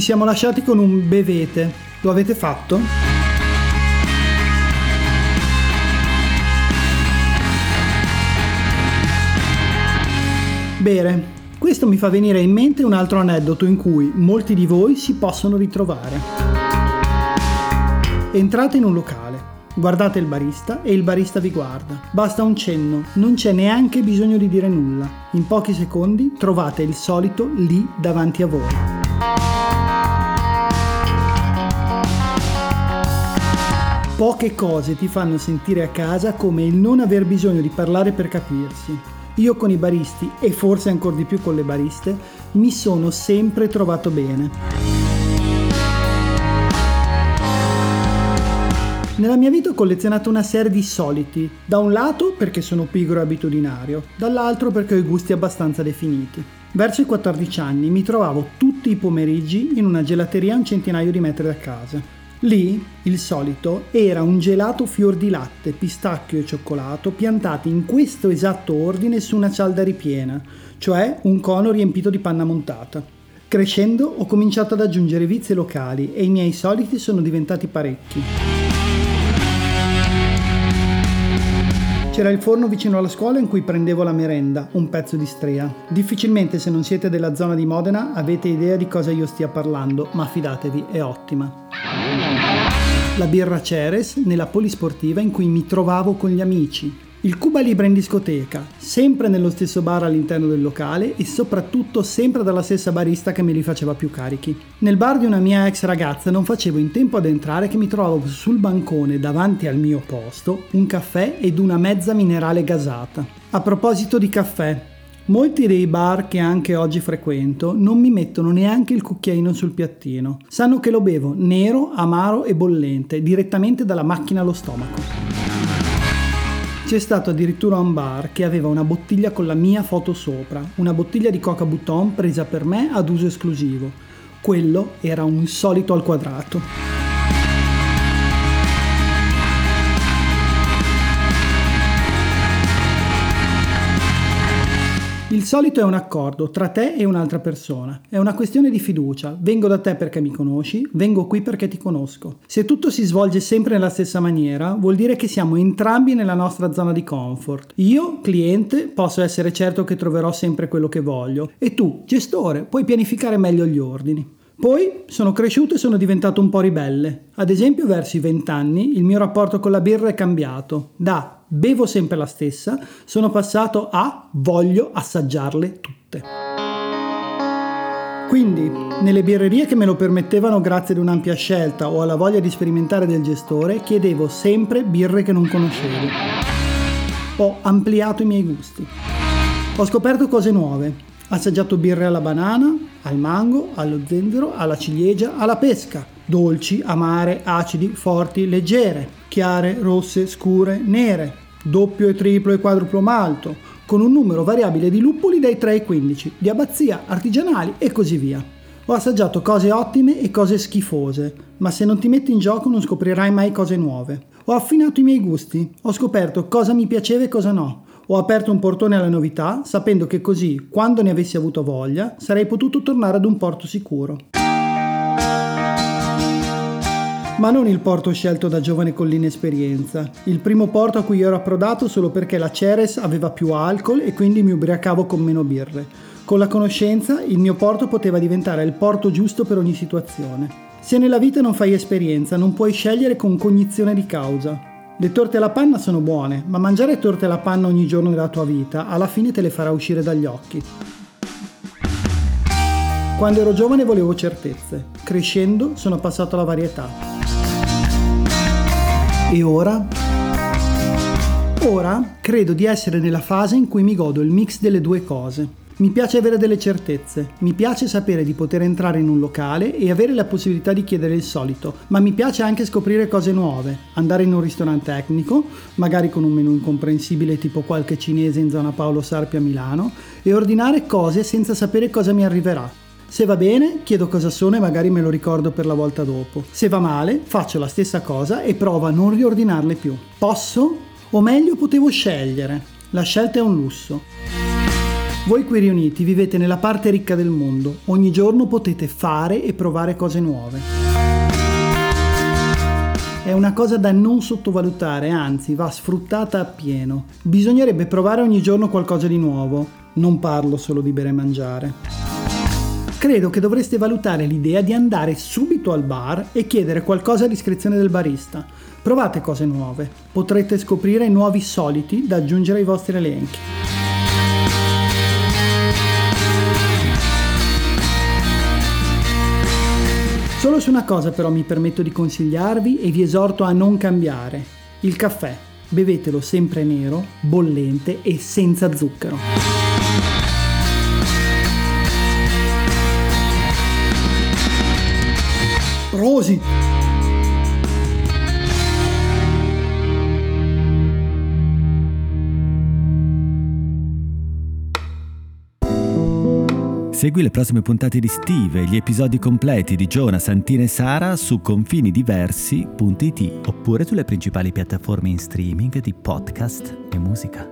Ci siamo lasciati con un bevete. Lo avete fatto? Bene, questo mi fa venire in mente un altro aneddoto in cui molti di voi si possono ritrovare. Entrate in un locale, guardate il barista e il barista vi guarda. Basta un cenno, non c'è neanche bisogno di dire nulla. In pochi secondi trovate il solito lì davanti a voi. Poche cose ti fanno sentire a casa come il non aver bisogno di parlare per capirsi. Io con i baristi, e forse ancora di più con le bariste, mi sono sempre trovato bene. Nella mia vita ho collezionato una serie di soliti, da un lato perché sono pigro e abitudinario, dall'altro perché ho i gusti abbastanza definiti. Verso i 14 anni mi trovavo tutti i pomeriggi in una gelateria a un centinaio di metri da casa. Lì, il solito, era un gelato fior di latte, pistacchio e cioccolato piantati in questo esatto ordine su una cialda ripiena, cioè un cono riempito di panna montata. Crescendo ho cominciato ad aggiungere vizi locali e i miei soliti sono diventati parecchi. C'era il forno vicino alla scuola in cui prendevo la merenda, un pezzo di strea. Difficilmente se non siete della zona di Modena avete idea di cosa io stia parlando, ma fidatevi, è ottima. La birra Ceres nella polisportiva in cui mi trovavo con gli amici. Il Cuba Libre in discoteca, sempre nello stesso bar all'interno del locale e soprattutto sempre dalla stessa barista che me li faceva più carichi. Nel bar di una mia ex ragazza non facevo in tempo ad entrare che mi trovavo sul bancone davanti al mio posto un caffè ed una mezza minerale gasata. A proposito di caffè, Molti dei bar che anche oggi frequento non mi mettono neanche il cucchiaino sul piattino. Sanno che lo bevo nero, amaro e bollente, direttamente dalla macchina allo stomaco. C'è stato addirittura un bar che aveva una bottiglia con la mia foto sopra, una bottiglia di Coca Bouton presa per me ad uso esclusivo. Quello era un solito al quadrato. Il solito è un accordo tra te e un'altra persona. È una questione di fiducia. Vengo da te perché mi conosci, vengo qui perché ti conosco. Se tutto si svolge sempre nella stessa maniera, vuol dire che siamo entrambi nella nostra zona di comfort. Io, cliente, posso essere certo che troverò sempre quello che voglio e tu, gestore, puoi pianificare meglio gli ordini. Poi sono cresciuto e sono diventato un po' ribelle. Ad esempio, verso i vent'anni il mio rapporto con la birra è cambiato. Da bevo sempre la stessa, sono passato a voglio assaggiarle tutte. Quindi, nelle birrerie che me lo permettevano grazie ad un'ampia scelta o alla voglia di sperimentare del gestore, chiedevo sempre birre che non conoscevo. Ho ampliato i miei gusti. Ho scoperto cose nuove. Assaggiato birre alla banana, al mango, allo zenzero, alla ciliegia, alla pesca. Dolci, amare, acidi, forti, leggere chiare, rosse, scure, nere, doppio e triplo e quadruplo malto, con un numero variabile di luppoli dai 3 ai 15, di abbazia, artigianali e così via. Ho assaggiato cose ottime e cose schifose, ma se non ti metti in gioco non scoprirai mai cose nuove. Ho affinato i miei gusti, ho scoperto cosa mi piaceva e cosa no. Ho aperto un portone alle novità, sapendo che così, quando ne avessi avuto voglia, sarei potuto tornare ad un porto sicuro. ma non il porto scelto da giovane con l'inesperienza. Il primo porto a cui ero approdato solo perché la Ceres aveva più alcol e quindi mi ubriacavo con meno birre. Con la conoscenza, il mio porto poteva diventare il porto giusto per ogni situazione. Se nella vita non fai esperienza, non puoi scegliere con cognizione di causa. Le torte alla panna sono buone, ma mangiare torte alla panna ogni giorno della tua vita alla fine te le farà uscire dagli occhi. Quando ero giovane volevo certezze, crescendo sono passato alla varietà. E ora? Ora credo di essere nella fase in cui mi godo il mix delle due cose. Mi piace avere delle certezze, mi piace sapere di poter entrare in un locale e avere la possibilità di chiedere il solito, ma mi piace anche scoprire cose nuove, andare in un ristorante tecnico, magari con un menù incomprensibile tipo qualche cinese in zona Paolo Sarpi a Milano, e ordinare cose senza sapere cosa mi arriverà. Se va bene, chiedo cosa sono e magari me lo ricordo per la volta dopo. Se va male, faccio la stessa cosa e provo a non riordinarle più. Posso? O meglio, potevo scegliere. La scelta è un lusso. Voi qui riuniti vivete nella parte ricca del mondo, ogni giorno potete fare e provare cose nuove. È una cosa da non sottovalutare, anzi va sfruttata appieno. Bisognerebbe provare ogni giorno qualcosa di nuovo, non parlo solo di bere e mangiare. Credo che dovreste valutare l'idea di andare subito al bar e chiedere qualcosa a discrezione del barista. Provate cose nuove, potrete scoprire nuovi soliti da aggiungere ai vostri elenchi. Solo su una cosa però mi permetto di consigliarvi e vi esorto a non cambiare. Il caffè. Bevetelo sempre nero, bollente e senza zucchero. Rosi! Segui le prossime puntate di Steve e gli episodi completi di Giona, Santina e Sara su confinidiversi.it oppure sulle principali piattaforme in streaming di podcast e musica.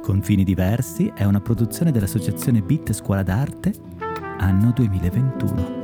Confini Diversi è una produzione dell'associazione Bit Scuola d'Arte, anno 2021.